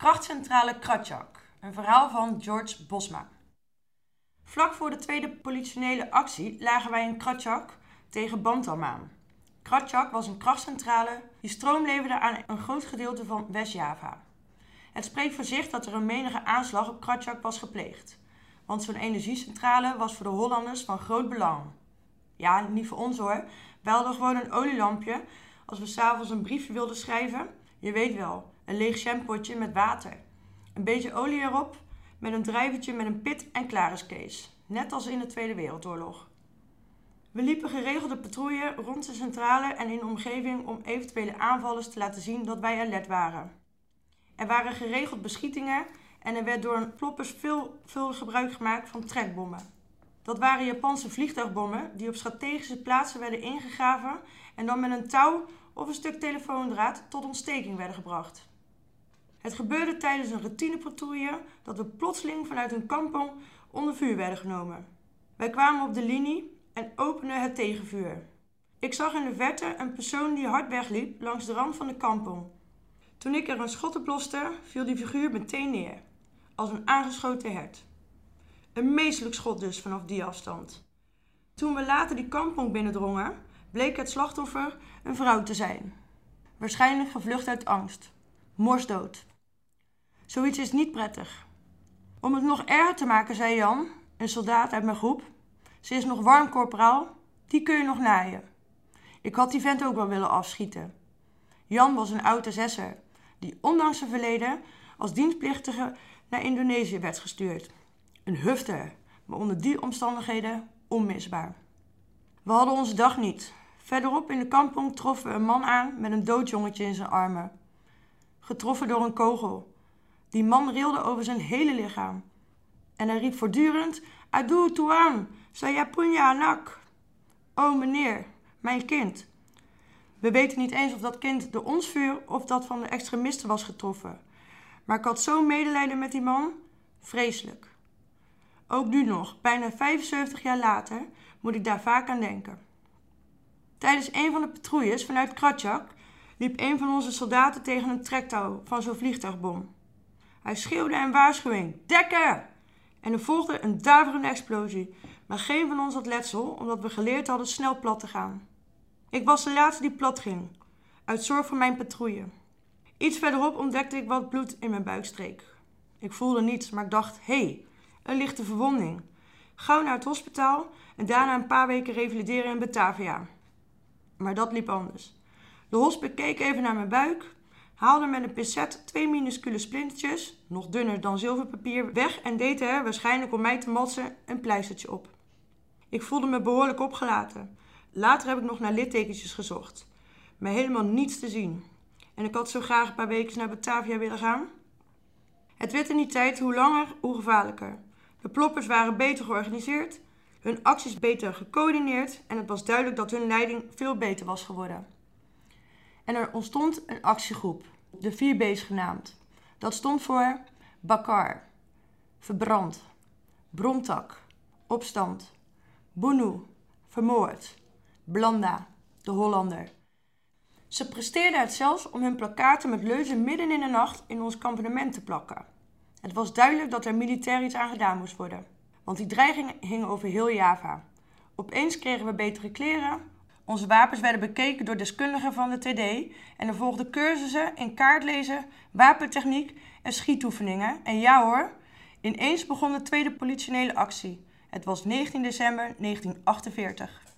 Krachtcentrale Kratjak. Een verhaal van George Bosma. Vlak voor de tweede politionele actie lagen wij in Kratjak tegen Bantam aan. Kratjak was een krachtcentrale die stroom leverde aan een groot gedeelte van West-Java. Het spreekt voor zich dat er een menige aanslag op Kratjak was gepleegd. Want zo'n energiecentrale was voor de Hollanders van groot belang. Ja, niet voor ons hoor. Hadden gewoon een olielampje als we s'avonds een briefje wilden schrijven. Je weet wel, een leeg shampootje met water. Een beetje olie erop, met een drijvertje met een pit en klaar is Kees. Net als in de Tweede Wereldoorlog. We liepen geregelde patrouille rond de centrale en in de omgeving om eventuele aanvallers te laten zien dat wij alert waren. Er waren geregeld beschietingen en er werd door ploppers veelvuldig gebruik gemaakt van trekbommen. Dat waren Japanse vliegtuigbommen die op strategische plaatsen werden ingegraven en dan met een touw of een stuk telefoondraad tot ontsteking werden gebracht. Het gebeurde tijdens een routinepatrouille dat we plotseling vanuit een kampong onder vuur werden genomen. Wij kwamen op de linie en openden het tegenvuur. Ik zag in de verte een persoon die hard wegliep langs de rand van de kampong. Toen ik er een schot op loste, viel die figuur meteen neer, als een aangeschoten hert. Een meestelijk schot dus vanaf die afstand. Toen we later die kampong binnendrongen, bleek het slachtoffer een vrouw te zijn. Waarschijnlijk gevlucht uit angst. Morsdood. Zoiets is niet prettig. Om het nog erger te maken, zei Jan, een soldaat uit mijn groep. Ze is nog warm, corporaal. Die kun je nog naaien. Ik had die vent ook wel willen afschieten. Jan was een oude zesser, die ondanks zijn verleden als dienstplichtige naar Indonesië werd gestuurd. Een hufter, maar onder die omstandigheden onmisbaar. We hadden onze dag niet. Verderop in de kampong troffen we een man aan met een dood jongetje in zijn armen. Getroffen door een kogel. Die man rilde over zijn hele lichaam. En hij riep voortdurend: Adu tuan, saya punya anak. O meneer, mijn kind. We weten niet eens of dat kind door ons vuur of dat van de extremisten was getroffen. Maar ik had zo'n medelijden met die man. Vreselijk. Ook nu nog, bijna 75 jaar later, moet ik daar vaak aan denken. Tijdens een van de patrouilles vanuit Kratjak liep een van onze soldaten tegen een trektouw van zo'n vliegtuigbom. Hij schreeuwde een waarschuwing: Dekken! En er volgde een daverende explosie, maar geen van ons had letsel omdat we geleerd hadden snel plat te gaan. Ik was de laatste die plat ging, uit zorg voor mijn patrouille. Iets verderop ontdekte ik wat bloed in mijn buikstreek. Ik voelde niets, maar ik dacht: hé, hey, een lichte verwonding. Gauw naar het hospitaal en daarna een paar weken revalideren in Batavia. Maar dat liep anders. De hospice keek even naar mijn buik, haalde met een pincet twee minuscule splintertjes, nog dunner dan zilverpapier, weg en deed er, waarschijnlijk om mij te matsen, een pleistertje op. Ik voelde me behoorlijk opgelaten. Later heb ik nog naar littekentjes gezocht, maar helemaal niets te zien. En ik had zo graag een paar weken naar Batavia willen gaan. Het werd in die tijd hoe langer, hoe gevaarlijker. De ploppers waren beter georganiseerd, hun acties beter gecoördineerd en het was duidelijk dat hun leiding veel beter was geworden. En er ontstond een actiegroep, de 4B's genaamd. Dat stond voor Bakar, verbrand, bromtak, opstand, Bunu, vermoord, Blanda, de Hollander. Ze presteerden het zelfs om hun plakkaten met leuzen midden in de nacht in ons kampement te plakken. Het was duidelijk dat er militair iets aan gedaan moest worden, want die dreiging hing over heel Java. Opeens kregen we betere kleren, onze wapens werden bekeken door deskundigen van de TD en er volgden cursussen in kaartlezen, wapentechniek en schietoefeningen. En ja hoor, ineens begon de tweede politionele actie. Het was 19 december 1948.